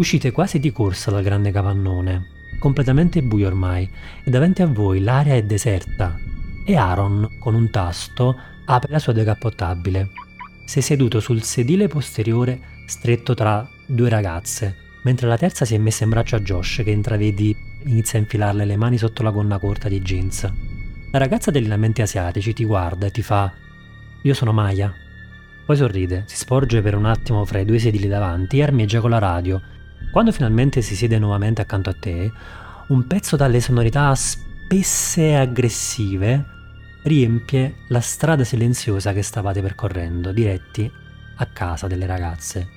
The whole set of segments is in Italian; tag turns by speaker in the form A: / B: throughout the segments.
A: Uscite quasi di corsa dal grande capannone, completamente buio ormai, e davanti a voi l'area è deserta. E Aaron, con un tasto, apre la sua decappottabile. Sei seduto sul sedile posteriore stretto tra due ragazze, mentre la terza si è messa in braccio a Josh che intravedi inizia a infilarle le mani sotto la gonna corta di jeans. La ragazza degli lamenti asiatici ti guarda e ti fa Io sono Maya. Poi sorride, si sporge per un attimo fra i due sedili davanti e armeggia con la radio. Quando finalmente si siede nuovamente accanto a te, un pezzo dalle sonorità spesse e aggressive riempie la strada silenziosa che stavate percorrendo, diretti a casa delle ragazze.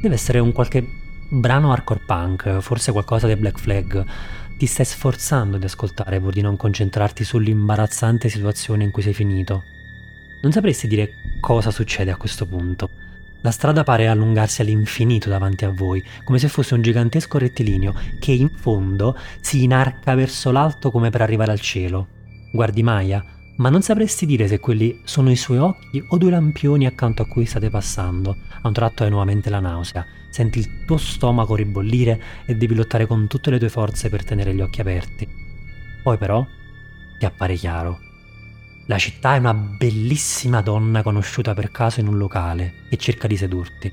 A: Deve essere un qualche brano hardcore punk, forse qualcosa dei Black Flag. Ti stai sforzando di ascoltare pur di non concentrarti sull'imbarazzante situazione in cui sei finito. Non sapresti dire cosa succede a questo punto. La strada pare allungarsi all'infinito davanti a voi, come se fosse un gigantesco rettilineo che in fondo si inarca verso l'alto come per arrivare al cielo. Guardi Maya, ma non sapresti dire se quelli sono i suoi occhi o due lampioni accanto a cui state passando. A un tratto hai nuovamente la nausea, senti il tuo stomaco ribollire e devi lottare con tutte le tue forze per tenere gli occhi aperti. Poi però ti appare chiaro. La città è una bellissima donna conosciuta per caso in un locale e cerca di sedurti.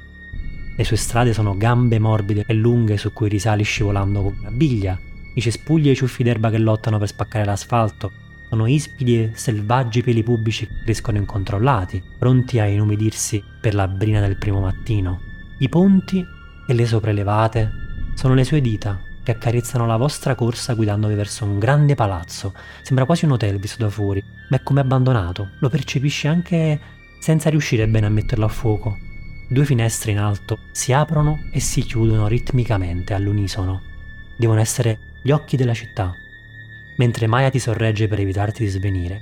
A: Le sue strade sono gambe morbide e lunghe su cui risali scivolando come una biglia, i cespugli e i ciuffi d'erba che lottano per spaccare l'asfalto sono ispidi e selvaggi peli pubblici che crescono incontrollati, pronti a inumidirsi per la brina del primo mattino. I ponti e le sopraelevate sono le sue dita che accarezzano la vostra corsa guidandovi verso un grande palazzo. Sembra quasi un hotel visto da fuori, ma è come abbandonato. Lo percepisci anche senza riuscire bene a metterlo a fuoco. Due finestre in alto si aprono e si chiudono ritmicamente all'unisono. Devono essere gli occhi della città, mentre Maya ti sorregge per evitarti di svenire.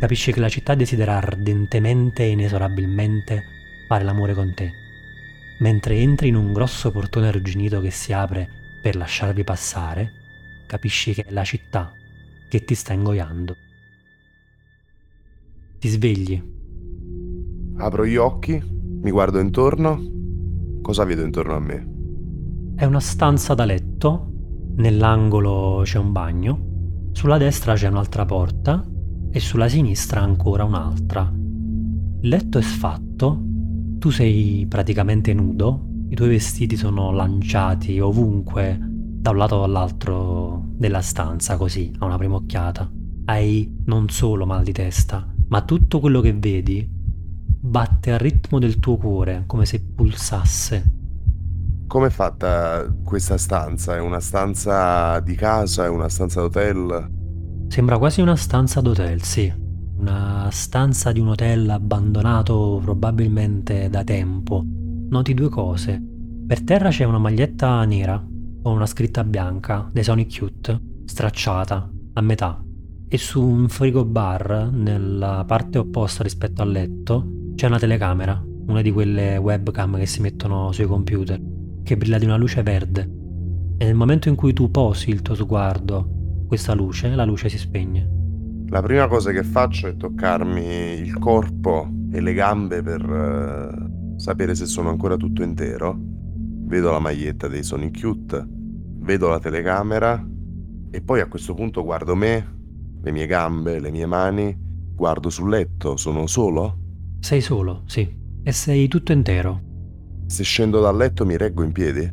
A: Capisci che la città desidera ardentemente e inesorabilmente fare l'amore con te. Mentre entri in un grosso portone arrugginito che si apre per lasciarvi passare, capisci che è la città che ti sta ingoiando. Ti svegli.
B: Apro gli occhi, mi guardo intorno. Cosa vedo intorno a me?
A: È una stanza da letto, nell'angolo c'è un bagno, sulla destra c'è un'altra porta e sulla sinistra ancora un'altra. Il letto è sfatto, tu sei praticamente nudo, i tuoi vestiti sono lanciati ovunque da un lato all'altro della stanza così, a una prima occhiata. Hai non solo mal di testa, ma tutto quello che vedi batte al ritmo del tuo cuore, come se pulsasse.
B: Com'è fatta questa stanza? È una stanza di casa? È una stanza d'hotel?
A: Sembra quasi una stanza d'hotel, sì. Una stanza di un hotel abbandonato probabilmente da tempo. Noti due cose. Per terra c'è una maglietta nera con una scritta bianca dei Sonic Cute, stracciata a metà. E su un frigo bar, nella parte opposta rispetto al letto, c'è una telecamera, una di quelle webcam che si mettono sui computer che brilla di una luce verde. E nel momento in cui tu posi il tuo sguardo, questa luce, la luce si spegne.
B: La prima cosa che faccio è toccarmi il corpo e le gambe per uh, sapere se sono ancora tutto intero. Vedo la maglietta dei Sonic Cute, vedo la telecamera e poi a questo punto guardo me, le mie gambe, le mie mani, guardo sul letto, sono solo?
A: Sei solo, sì, e sei tutto intero.
B: Se scendo dal letto mi reggo in piedi?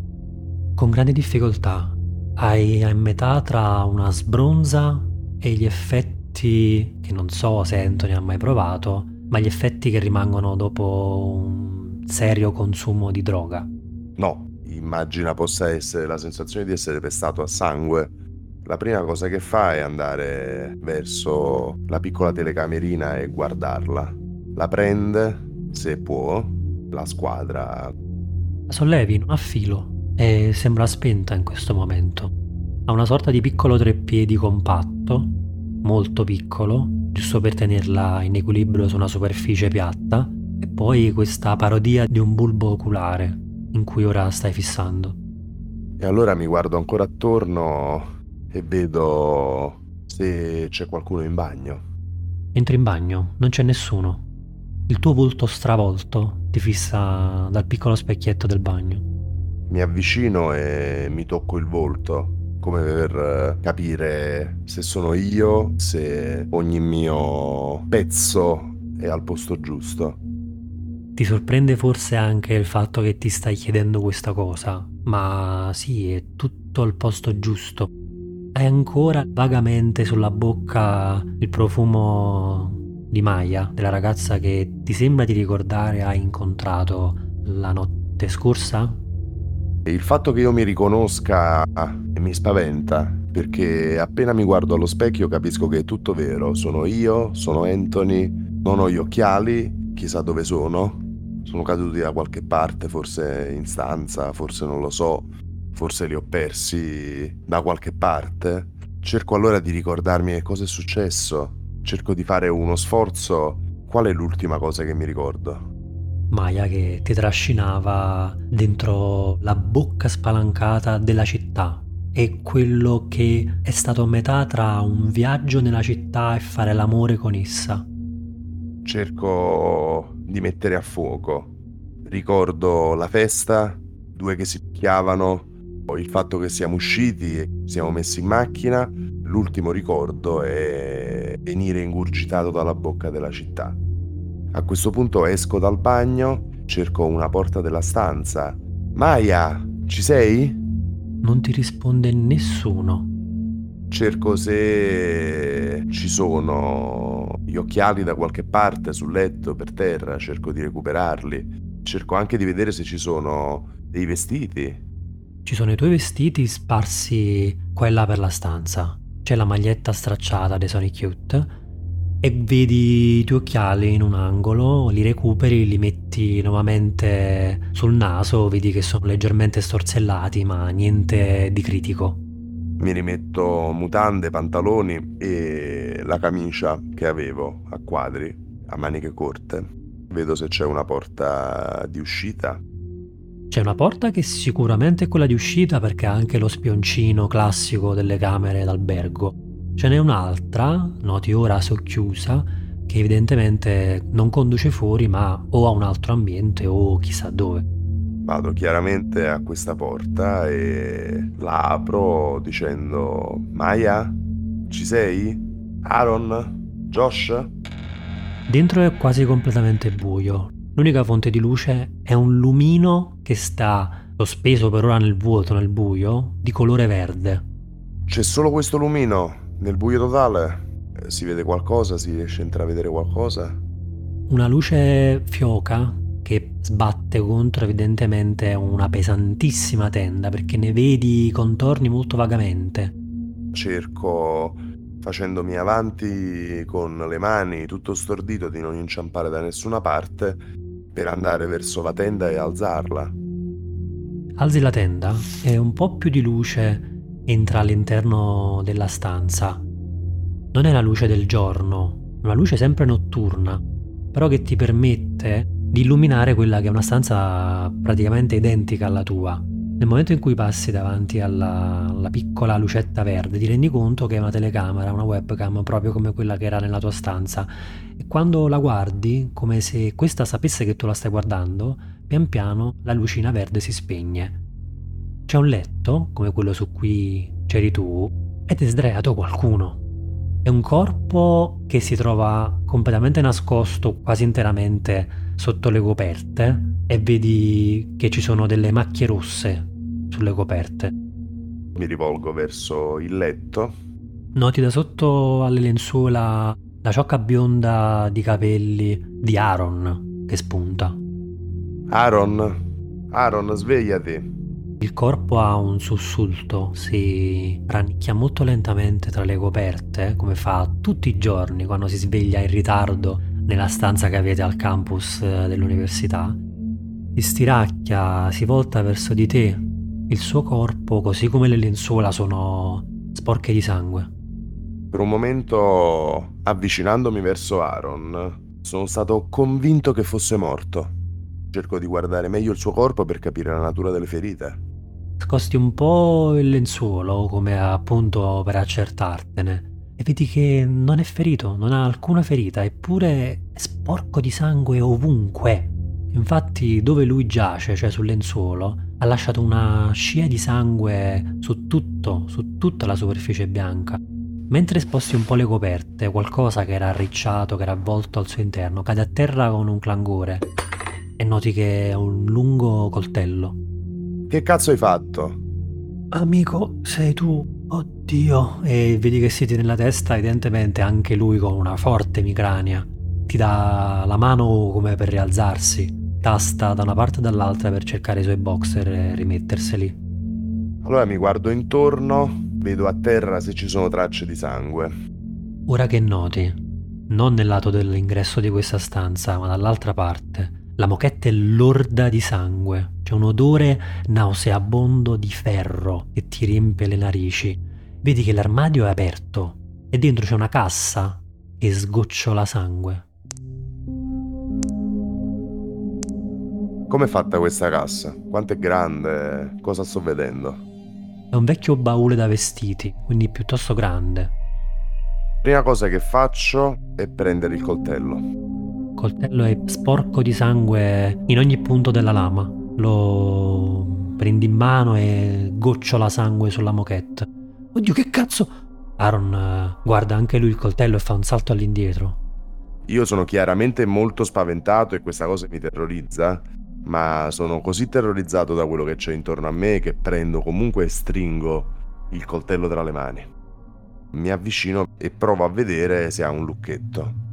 A: Con grande difficoltà. Hai a metà tra una sbronza e gli effetti che non so se Anthony ha mai provato, ma gli effetti che rimangono dopo un serio consumo di droga.
B: No, immagina possa essere la sensazione di essere pestato a sangue. La prima cosa che fa è andare verso la piccola telecamerina e guardarla. La prende, se può, la squadra.
A: La sollevi non a filo e sembra spenta in questo momento. Ha una sorta di piccolo treppiedi compatto, molto piccolo, giusto per tenerla in equilibrio su una superficie piatta, e poi questa parodia di un bulbo oculare in cui ora stai fissando.
B: E allora mi guardo ancora attorno e vedo se c'è qualcuno in bagno.
A: Entri in bagno, non c'è nessuno. Il tuo volto stravolto ti fissa dal piccolo specchietto del bagno.
B: Mi avvicino e mi tocco il volto, come per capire se sono io, se ogni mio pezzo è al posto giusto.
A: Ti sorprende forse anche il fatto che ti stai chiedendo questa cosa, ma sì, è tutto al posto giusto. Hai ancora vagamente sulla bocca il profumo di Maya, della ragazza che ti sembra di ricordare hai incontrato la notte scorsa?
B: Il fatto che io mi riconosca mi spaventa, perché appena mi guardo allo specchio capisco che è tutto vero. Sono io, sono Anthony, non ho gli occhiali, chissà dove sono. Sono caduti da qualche parte, forse in stanza, forse non lo so, forse li ho persi da qualche parte. Cerco allora di ricordarmi che cosa è successo, cerco di fare uno sforzo. Qual è l'ultima cosa che mi ricordo?
A: Maya che ti trascinava dentro la bocca spalancata della città. È quello che è stato a metà tra un viaggio nella città e fare l'amore con essa.
B: Cerco di mettere a fuoco. Ricordo la festa, due che si picchiavano, il fatto che siamo usciti e siamo messi in macchina. L'ultimo ricordo è venire ingurgitato dalla bocca della città. A questo punto esco dal bagno, cerco una porta della stanza. Maya, ci sei?
A: Non ti risponde nessuno.
B: Cerco se ci sono gli occhiali da qualche parte sul letto, per terra, cerco di recuperarli. Cerco anche di vedere se ci sono dei vestiti.
A: Ci sono i tuoi vestiti sparsi qua e là per la stanza. C'è la maglietta stracciata dei Sonic Cute e vedi i tuoi occhiali in un angolo, li recuperi, li metti nuovamente sul naso, vedi che sono leggermente storzellati, ma niente di critico.
B: Mi rimetto mutande, pantaloni e la camicia che avevo a quadri, a maniche corte. Vedo se c'è una porta di uscita.
A: C'è una porta che sicuramente è quella di uscita perché ha anche lo spioncino classico delle camere d'albergo Ce n'è un'altra, noti ora socchiusa, che evidentemente non conduce fuori ma o a un altro ambiente o chissà dove.
B: Vado chiaramente a questa porta e la apro dicendo Maya, ci sei? Aaron? Josh?
A: Dentro è quasi completamente buio. L'unica fonte di luce è un lumino che sta sospeso per ora nel vuoto, nel buio, di colore verde.
B: C'è solo questo lumino? Nel buio totale si vede qualcosa, si riesce a intravedere qualcosa?
A: Una luce fioca che sbatte contro evidentemente una pesantissima tenda perché ne vedi i contorni molto vagamente.
B: Cerco facendomi avanti con le mani tutto stordito di non inciampare da nessuna parte per andare verso la tenda e alzarla.
A: Alzi la tenda e un po' più di luce entra all'interno della stanza. Non è la luce del giorno, una luce sempre notturna, però che ti permette di illuminare quella che è una stanza praticamente identica alla tua. Nel momento in cui passi davanti alla, alla, piccola lucetta verde ti rendi conto che è una telecamera, una webcam proprio come quella che era nella tua stanza e quando la guardi, come se questa sapesse che tu la stai guardando, pian piano la lucina verde si spegne c'è un letto, come quello su cui c'eri tu, ed è sdraiato qualcuno. È un corpo che si trova completamente nascosto quasi interamente sotto le coperte e vedi che ci sono delle macchie rosse sulle coperte.
B: Mi rivolgo verso il letto.
A: Noti da sotto alle lenzuola la ciocca bionda di capelli di Aaron che spunta.
B: Aaron, Aaron, svegliati.
A: Il corpo ha un sussulto, si rannicchia molto lentamente tra le coperte, come fa tutti i giorni quando si sveglia in ritardo nella stanza che avete al campus eh, dell'università. Si stiracchia, si volta verso di te. Il suo corpo, così come le lenzuola, sono sporche di sangue.
B: Per un momento, avvicinandomi verso Aaron, sono stato convinto che fosse morto. Cerco di guardare meglio il suo corpo per capire la natura delle ferite
A: scosti un po' il lenzuolo come appunto per accertartene e vedi che non è ferito, non ha alcuna ferita, eppure è sporco di sangue ovunque. Infatti dove lui giace, cioè sul lenzuolo, ha lasciato una scia di sangue su tutto, su tutta la superficie bianca. Mentre sposti un po' le coperte, qualcosa che era arricciato, che era avvolto al suo interno, cade a terra con un clangore e noti che è un lungo coltello.
B: Che cazzo hai fatto?
A: Amico, sei tu? Oddio. E vedi che si tiene nella testa, evidentemente anche lui con una forte micrania. Ti dà la mano come per rialzarsi tasta da una parte e dall'altra per cercare i suoi boxer e rimetterseli.
B: Allora mi guardo intorno, vedo a terra se ci sono tracce di sangue.
A: Ora che noti, non nel lato dell'ingresso di questa stanza, ma dall'altra parte, la mochetta è lorda di sangue. C'è un odore nauseabondo di ferro che ti riempie le narici. Vedi che l'armadio è aperto e dentro c'è una cassa che sgocciola sangue.
B: Com'è fatta questa cassa? Quanto è grande? Cosa sto vedendo?
A: È un vecchio baule da vestiti, quindi piuttosto grande.
B: Prima cosa che faccio è prendere il coltello.
A: Coltello è sporco di sangue in ogni punto della lama. Lo prendi in mano e gocciola sangue sulla moquette. Oddio, che cazzo! Aaron eh, guarda anche lui il coltello e fa un salto all'indietro.
B: Io sono chiaramente molto spaventato e questa cosa mi terrorizza, ma sono così terrorizzato da quello che c'è intorno a me che prendo comunque e stringo il coltello tra le mani. Mi avvicino e provo a vedere se ha un lucchetto.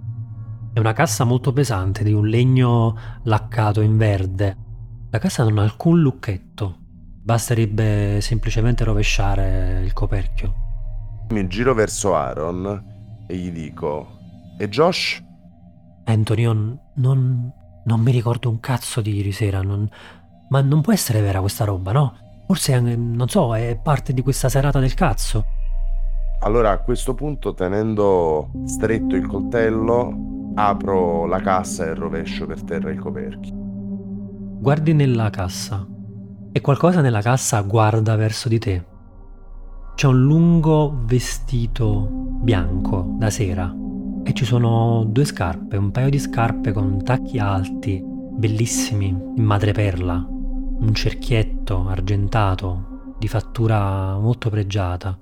A: È una cassa molto pesante di un legno laccato in verde. La cassa non ha alcun lucchetto, basterebbe semplicemente rovesciare il coperchio.
B: Mi giro verso Aaron e gli dico: E Josh?
A: Antonio, non, non mi ricordo un cazzo di ieri sera, non... ma non può essere vera questa roba, no? Forse, non so, è parte di questa serata del cazzo.
B: Allora a questo punto, tenendo stretto il coltello, apro la cassa e rovescio per terra il coperchio.
A: Guardi nella cassa e qualcosa nella cassa guarda verso di te. C'è un lungo vestito bianco da sera e ci sono due scarpe, un paio di scarpe con tacchi alti, bellissimi, in madreperla, un cerchietto argentato di fattura molto pregiata.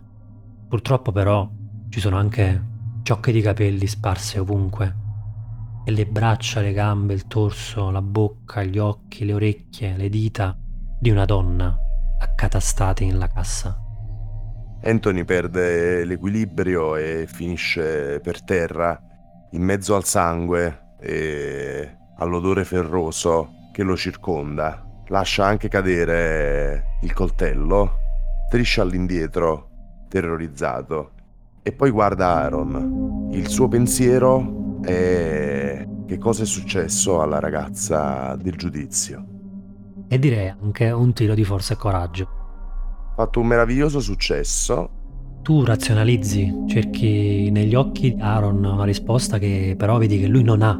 A: Purtroppo però ci sono anche ciocche di capelli sparse ovunque e le braccia, le gambe, il torso, la bocca, gli occhi, le orecchie, le dita di una donna accatastate nella cassa.
B: Anthony perde l'equilibrio e finisce per terra in mezzo al sangue e all'odore ferroso che lo circonda. Lascia anche cadere il coltello, striscia all'indietro, terrorizzato, e poi guarda Aaron. Il suo pensiero è che cosa è successo alla ragazza del giudizio.
A: E direi anche un tiro di forza e coraggio
B: fatto un meraviglioso successo.
A: Tu razionalizzi, cerchi negli occhi di Aaron una risposta che però vedi che lui non ha.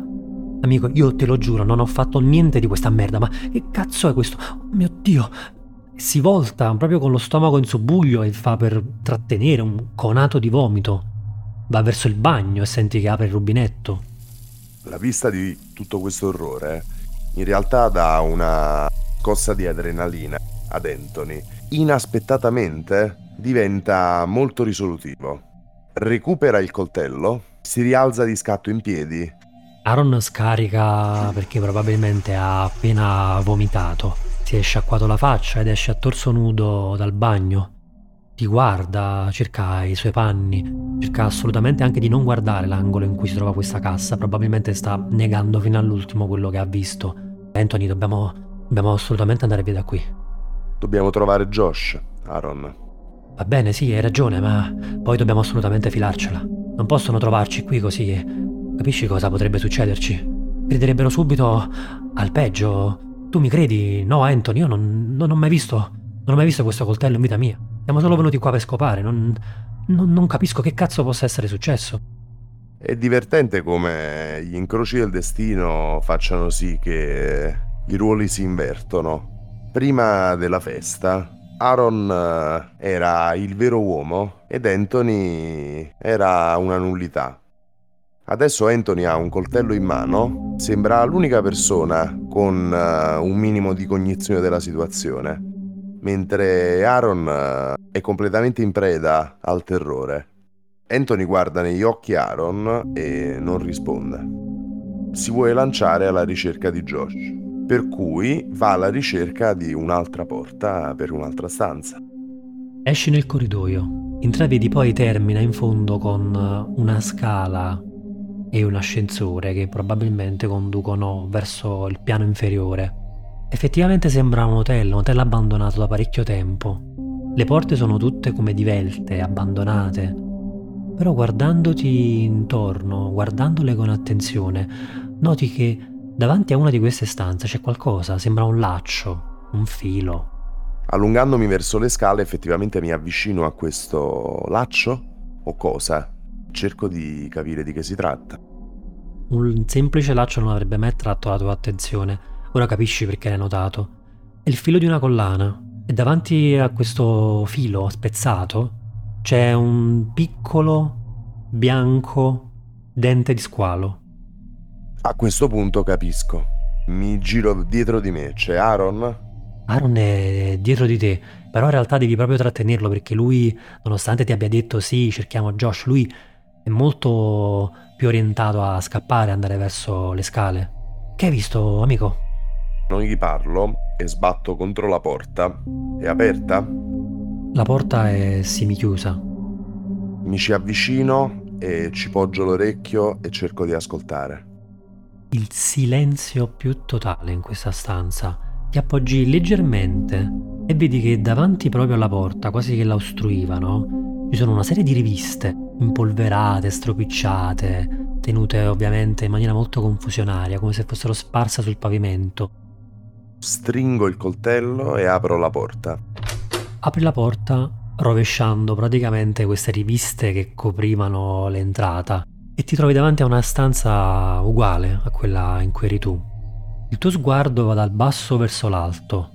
A: Amico, io te lo giuro, non ho fatto niente di questa merda, ma che cazzo è questo? Oh mio Dio! Si volta proprio con lo stomaco in subbuglio e fa per trattenere un conato di vomito. Va verso il bagno e senti che apre il rubinetto.
B: La vista di tutto questo orrore in realtà dà una scossa di adrenalina ad Anthony inaspettatamente diventa molto risolutivo. Recupera il coltello, si rialza di scatto in piedi.
A: Aaron scarica perché probabilmente ha appena vomitato. Si è sciacquato la faccia ed esce a torso nudo dal bagno. Ti guarda, cerca i suoi panni, cerca assolutamente anche di non guardare l'angolo in cui si trova questa cassa, probabilmente sta negando fino all'ultimo quello che ha visto. Anthony, dobbiamo, dobbiamo assolutamente andare via da qui.
B: Dobbiamo trovare Josh, Aaron.
A: Va bene, sì, hai ragione, ma poi dobbiamo assolutamente filarcela. Non possono trovarci qui così. Capisci cosa potrebbe succederci? Crederebbero subito al peggio. Tu mi credi? No, Anthony, io non, non ho mai visto. Non ho mai visto questo coltello in vita mia. Siamo solo venuti qua per scopare. Non, non, non capisco che cazzo possa essere successo.
B: È divertente come gli incroci del destino facciano sì che i ruoli si invertono prima della festa Aaron eh, era il vero uomo ed Anthony era una nullità. Adesso Anthony ha un coltello in mano, sembra l'unica persona con uh, un minimo di cognizione della situazione. Mentre Aaron eh, è completamente in preda al terrore. Anthony guarda negli occhi Aaron e non risponde. Si vuole lanciare alla ricerca di Josh, per cui va alla ricerca di un'altra porta per un'altra stanza.
A: Esci nel corridoio, intravedi poi termina in fondo con una scala e un ascensore che probabilmente conducono verso il piano inferiore. Effettivamente sembra un hotel, un hotel abbandonato da parecchio tempo. Le porte sono tutte come divelte, abbandonate. Però guardandoti intorno, guardandole con attenzione, noti che davanti a una di queste stanze c'è qualcosa, sembra un laccio, un filo.
B: Allungandomi verso le scale effettivamente mi avvicino a questo laccio o cosa? Cerco di capire di che si tratta.
A: Un semplice laccio non avrebbe mai attratto la tua attenzione Ora capisci perché l'hai notato. È il filo di una collana e davanti a questo filo spezzato c'è un piccolo bianco dente di squalo.
B: A questo punto capisco. Mi giro dietro di me, c'è Aaron?
A: Aaron è dietro di te, però in realtà devi proprio trattenerlo perché lui, nonostante ti abbia detto sì, cerchiamo Josh, lui è molto più orientato a scappare, andare verso le scale. Che hai visto, amico?
B: Non gli parlo e sbatto contro la porta. È aperta?
A: La porta è semichiusa.
B: Mi ci avvicino e ci poggio l'orecchio e cerco di ascoltare.
A: Il silenzio più totale in questa stanza. Ti appoggi leggermente e vedi che davanti proprio alla porta, quasi che la ostruivano, ci sono una serie di riviste impolverate, stropicciate, tenute ovviamente in maniera molto confusionaria, come se fossero sparse sul pavimento
B: stringo il coltello e apro la porta.
A: Apri la porta rovesciando praticamente queste riviste che coprivano l'entrata e ti trovi davanti a una stanza uguale a quella in cui eri tu. Il tuo sguardo va dal basso verso l'alto.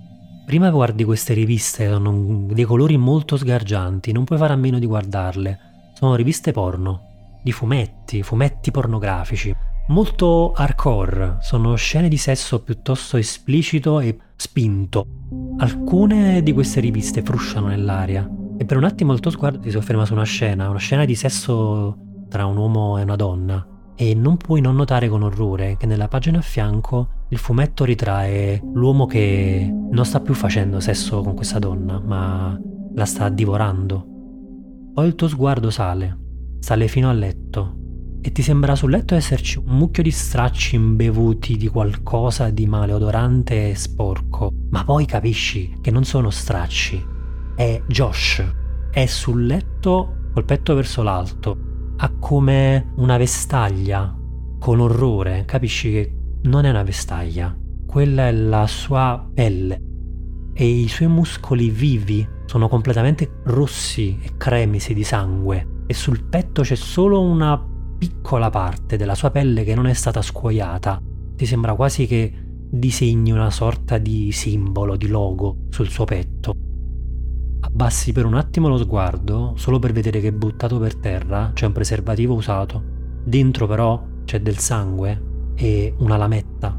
A: Prima guardi queste riviste hanno dei colori molto sgargianti, non puoi fare a meno di guardarle. Sono riviste porno, di fumetti, fumetti pornografici molto hardcore, sono scene di sesso piuttosto esplicito e spinto. Alcune di queste riviste frusciano nell'aria. E per un attimo il tuo sguardo ti sofferma su una scena, una scena di sesso tra un uomo e una donna. E non puoi non notare con orrore che nella pagina a fianco il fumetto ritrae l'uomo che non sta più facendo sesso con questa donna, ma la sta divorando. Poi il tuo sguardo sale, sale fino al letto e ti sembra sul letto esserci un mucchio di stracci imbevuti di qualcosa di maleodorante e sporco, ma poi capisci che non sono stracci, è Josh, è sul letto col petto verso l'alto, ha come una vestaglia, con orrore, capisci che non è una vestaglia, quella è la sua pelle. E i suoi muscoli vivi sono completamente rossi e cremisi di sangue. E sul petto c'è solo una piccola parte della sua pelle che non è stata scuoiata. Ti sembra quasi che disegni una sorta di simbolo, di logo sul suo petto. Abbassi per un attimo lo sguardo, solo per vedere che buttato per terra c'è un preservativo usato. Dentro però c'è del sangue e una lametta.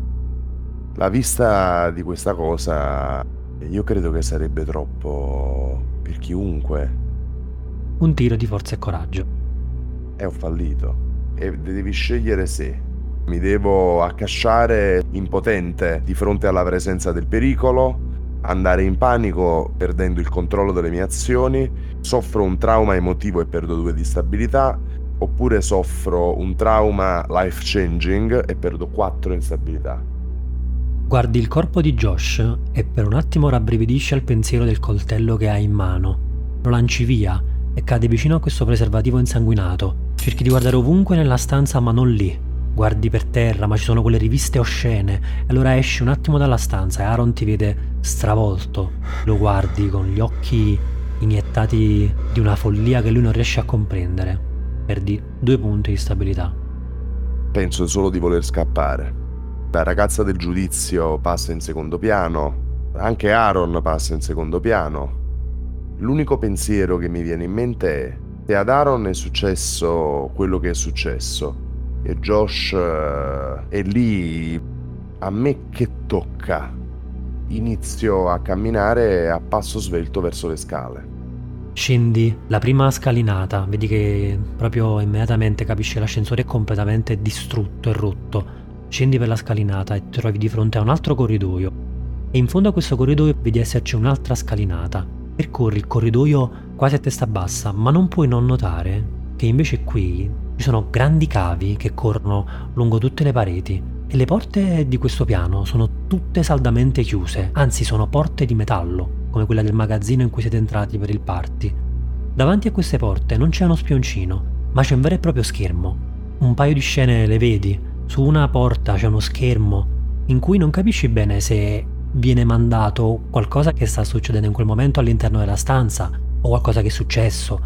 B: La vista di questa cosa io credo che sarebbe troppo per chiunque.
A: Un tiro di forza e coraggio.
B: E ho fallito e devi scegliere se mi devo accasciare impotente di fronte alla presenza del pericolo, andare in panico perdendo il controllo delle mie azioni, soffro un trauma emotivo e perdo due di stabilità, oppure soffro un trauma life changing e perdo quattro in stabilità.
A: Guardi il corpo di Josh e per un attimo rabbrividisci al pensiero del coltello che hai in mano. Lo lanci via e cade vicino a questo preservativo insanguinato Cerchi di guardare ovunque nella stanza ma non lì. Guardi per terra ma ci sono quelle riviste oscene. E allora esci un attimo dalla stanza e Aaron ti vede stravolto. Lo guardi con gli occhi iniettati di una follia che lui non riesce a comprendere. Perdi due punti di stabilità.
B: Penso solo di voler scappare. La ragazza del giudizio passa in secondo piano, anche Aaron passa in secondo piano. L'unico pensiero che mi viene in mente è se ad Aaron è successo quello che è successo e Josh uh, è lì, a me che tocca? inizio a camminare a passo svelto verso le scale.
A: Scendi la prima scalinata, vedi che proprio immediatamente capisci che l'ascensore è completamente distrutto e rotto. Scendi per la scalinata e ti trovi di fronte a un altro corridoio. E in fondo a questo corridoio vedi esserci un'altra scalinata. Percorri il corridoio quasi a testa bassa, ma non puoi non notare che invece qui ci sono grandi cavi che corrono lungo tutte le pareti e le porte di questo piano sono tutte saldamente chiuse, anzi sono porte di metallo come quella del magazzino in cui siete entrati per il party. Davanti a queste porte non c'è uno spioncino, ma c'è un vero e proprio schermo. Un paio di scene le vedi. Su una porta c'è uno schermo in cui non capisci bene se viene mandato qualcosa che sta succedendo in quel momento all'interno della stanza, o qualcosa che è successo,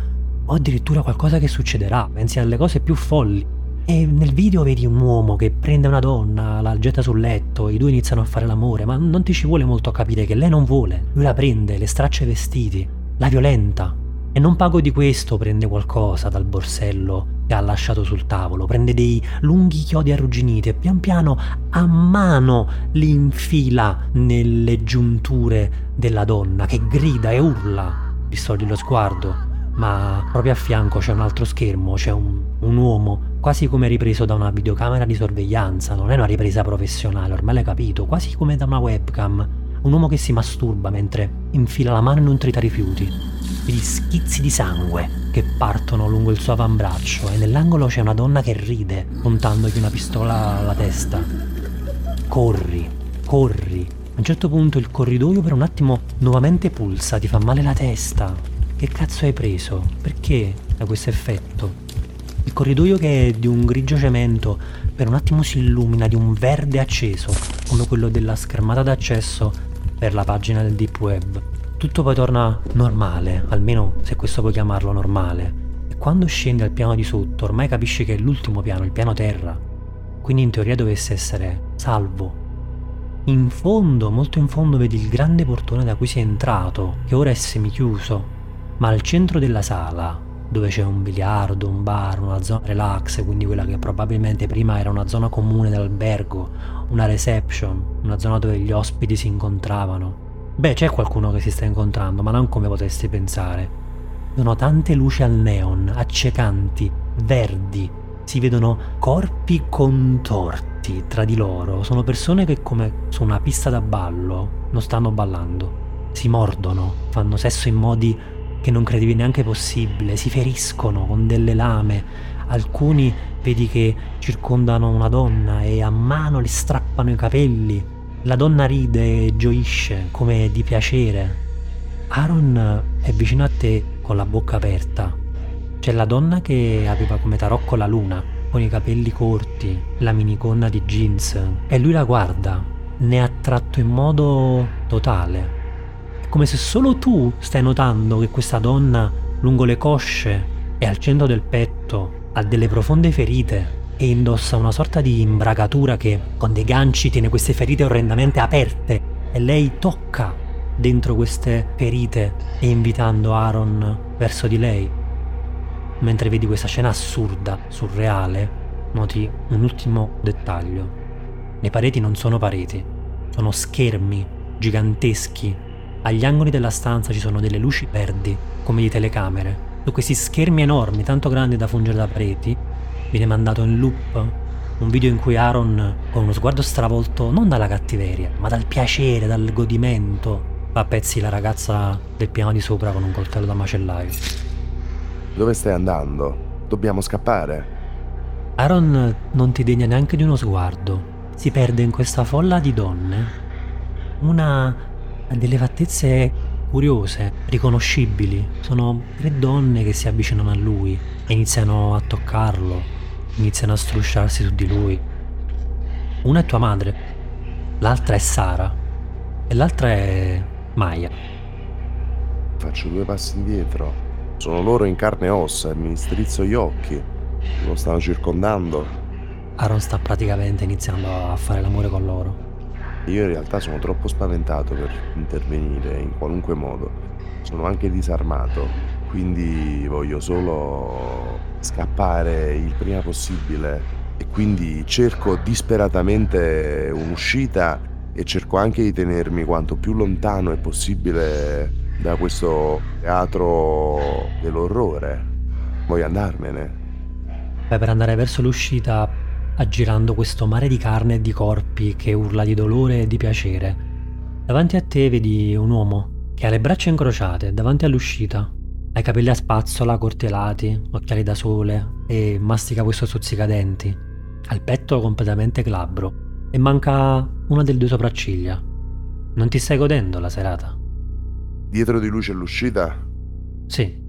A: o addirittura qualcosa che succederà. Pensi alle cose più folli. E nel video vedi un uomo che prende una donna, la getta sul letto, i due iniziano a fare l'amore, ma non ti ci vuole molto a capire che lei non vuole. Lui la prende, le straccia i vestiti, la violenta. E non pago di questo prende qualcosa dal borsello che ha lasciato sul tavolo, prende dei lunghi chiodi arrugginiti e pian piano a mano li infila nelle giunture della donna che grida e urla. Distogli lo sguardo, ma proprio a fianco c'è un altro schermo, c'è un, un, uomo, quasi come ripreso da una videocamera di sorveglianza, non è una ripresa professionale, ormai l'hai capito, quasi come da una webcam. Un uomo che si masturba mentre infila la mano in un tritarifiuti. Gli schizzi di sangue che partono lungo il suo avambraccio e nell'angolo c'è una donna che ride, puntandogli una pistola alla testa. Corri, corri. A un certo punto il corridoio per un attimo nuovamente pulsa, ti fa male la testa, che cazzo hai preso? Perché da questo effetto? Il corridoio che è di un grigio cemento per un attimo si illumina di un verde acceso, come quello della schermata d'accesso per la pagina del deep web. Tutto poi torna normale, almeno se questo puoi chiamarlo normale. E quando scendi al piano di sotto ormai capisci che è l'ultimo piano, il piano terra. Quindi in teoria dovesse essere salvo. In fondo, molto in fondo, vedi il grande portone da cui sei entrato, che ora è semichiuso, ma al centro della sala, dove c'è un biliardo, un bar, una zona relax, quindi quella che probabilmente prima era una zona comune dell'albergo, una reception, una zona dove gli ospiti si incontravano. Beh, c'è qualcuno che si sta incontrando, ma non come potresti pensare. Sono tante luci al neon, accecanti, verdi, si vedono corpi contorti tra di loro, sono persone che come su una pista da ballo non stanno ballando, si mordono, fanno sesso in modi che non credevi neanche possibile, si feriscono con delle lame, alcuni vedi che circondano una donna e a mano le strappano i capelli, la donna ride e gioisce come di piacere. Aaron è vicino a te con la bocca aperta. C'è la donna che aveva come tarocco la luna, con i capelli corti, la minigonna di jeans, e lui la guarda, ne è attratto in modo totale come se solo tu stai notando che questa donna lungo le cosce e al centro del petto ha delle profonde ferite e indossa una sorta di imbragatura che con dei ganci tiene queste ferite orrendamente aperte e lei tocca dentro queste ferite invitando Aaron verso di lei. Mentre vedi questa scena assurda, surreale, noti un ultimo dettaglio. Le pareti non sono pareti, sono schermi giganteschi agli angoli della stanza ci sono delle luci verdi, come di telecamere. Su questi schermi enormi, tanto grandi da fungere da pareti, viene mandato in loop un video in cui Aaron, con uno sguardo stravolto non dalla cattiveria, ma dal piacere, dal godimento, fa a pezzi la ragazza del piano di sopra con un coltello da macellaio.
B: Dove stai andando? Dobbiamo scappare.
A: Aaron non ti degna neanche di uno sguardo. Si perde in questa folla di donne. Una delle fattezze curiose, riconoscibili. Sono tre donne che si avvicinano a lui e iniziano a toccarlo, iniziano a strusciarsi su di lui. Una è tua madre, l'altra è Sara e l'altra è Maya.
B: Faccio due passi indietro. Sono loro in carne e ossa e mi strizzo gli occhi. Lo stanno circondando.
A: Aaron sta praticamente iniziando a fare l'amore con loro.
B: Io in realtà sono troppo spaventato per intervenire in qualunque modo. Sono anche disarmato, quindi voglio solo scappare il prima possibile e quindi cerco disperatamente un'uscita e cerco anche di tenermi quanto più lontano è possibile da questo teatro dell'orrore. Voglio andarmene.
A: Beh, per andare verso l'uscita, aggirando questo mare di carne e di corpi che urla di dolore e di piacere, davanti a te vedi un uomo che ha le braccia incrociate davanti all'uscita, ha i capelli a spazzola, cortelati, occhiali da sole e mastica questo stuzzicadenti, ha il petto completamente glabro e manca una delle due sopracciglia. Non ti stai godendo la serata?
B: Dietro di lui c'è l'uscita?
A: Sì.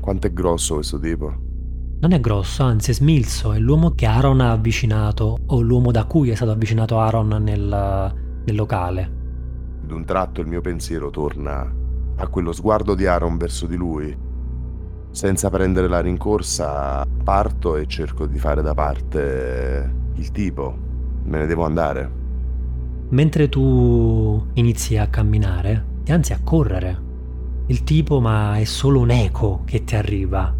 B: Quanto è grosso questo tipo?
A: Non è grosso, anzi è smilzo, è l'uomo che Aaron ha avvicinato, o l'uomo da cui è stato avvicinato Aaron nel, nel locale.
B: D'un tratto il mio pensiero torna a quello sguardo di Aaron verso di lui. Senza prendere la rincorsa, parto e cerco di fare da parte il tipo, me ne devo andare.
A: Mentre tu inizi a camminare, e anzi a correre, il tipo ma è solo un eco che ti arriva.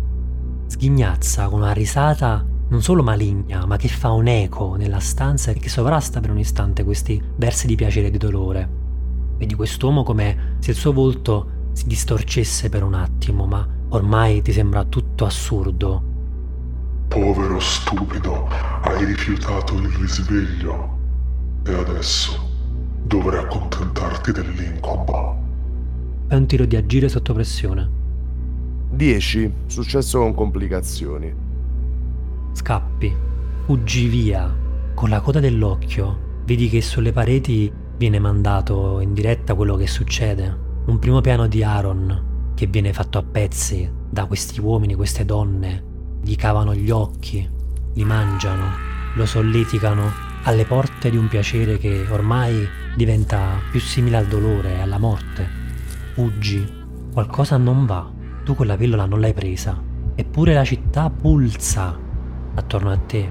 A: Sghignazza con una risata non solo maligna, ma che fa un eco nella stanza e che sovrasta per un istante questi versi di piacere e di dolore. Vedi quest'uomo come se il suo volto si distorcesse per un attimo, ma ormai ti sembra tutto assurdo,
C: Povero stupido, hai rifiutato il risveglio e adesso dovrai accontentarti dell'incubo.
A: È un tiro di agire sotto pressione.
B: 10. Successo con complicazioni.
A: Scappi, fuggi via, con la coda dell'occhio, vedi che sulle pareti viene mandato in diretta quello che succede. Un primo piano di Aaron che viene fatto a pezzi da questi uomini, queste donne gli cavano gli occhi, li mangiano, lo solleticano alle porte di un piacere che ormai diventa più simile al dolore e alla morte. Fuggi, qualcosa non va, tu quella pillola non l'hai presa, eppure la città pulsa attorno a te.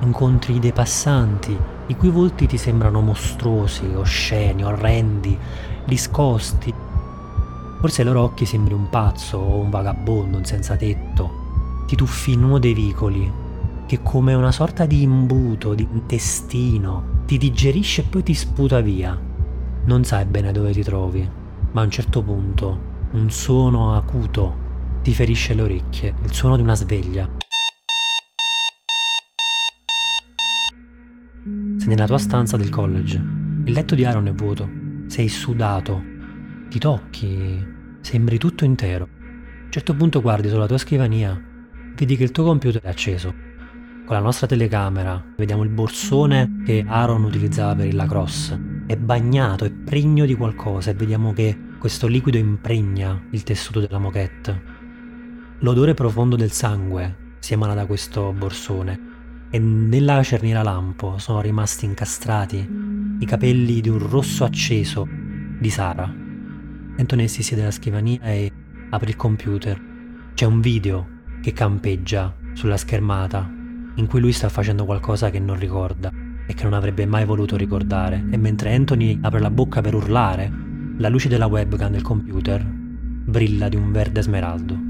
A: Incontri dei passanti, i cui volti ti sembrano mostruosi, osceni, orrendi, discosti. Forse ai loro occhi sembri un pazzo o un vagabondo, un senza tetto, ti tuffi in uno dei vicoli che come una sorta di imbuto, di intestino, ti digerisce e poi ti sputa via. Non sai bene dove ti trovi, ma a un certo punto un suono acuto ti ferisce le orecchie, il suono di una sveglia. Sei nella tua stanza del college. Il letto di Aaron è vuoto. Sei sudato. Ti tocchi. Sembri tutto intero. A un certo punto guardi sulla tua scrivania vedi che il tuo computer è acceso. Con la nostra telecamera vediamo il borsone che Aaron utilizzava per il lacrosse. È bagnato, è pregno di qualcosa e vediamo che questo liquido impregna il tessuto della moquette. L'odore profondo del sangue si emana da questo borsone e nella cerniera lampo sono rimasti incastrati i capelli di un rosso acceso di Sara. Anthony si siede alla scrivania e apre il computer. C'è un video che campeggia sulla schermata, in cui lui sta facendo qualcosa che non ricorda e che non avrebbe mai voluto ricordare, e mentre Anthony apre la bocca per urlare, la luce della webcam del computer brilla di un verde smeraldo.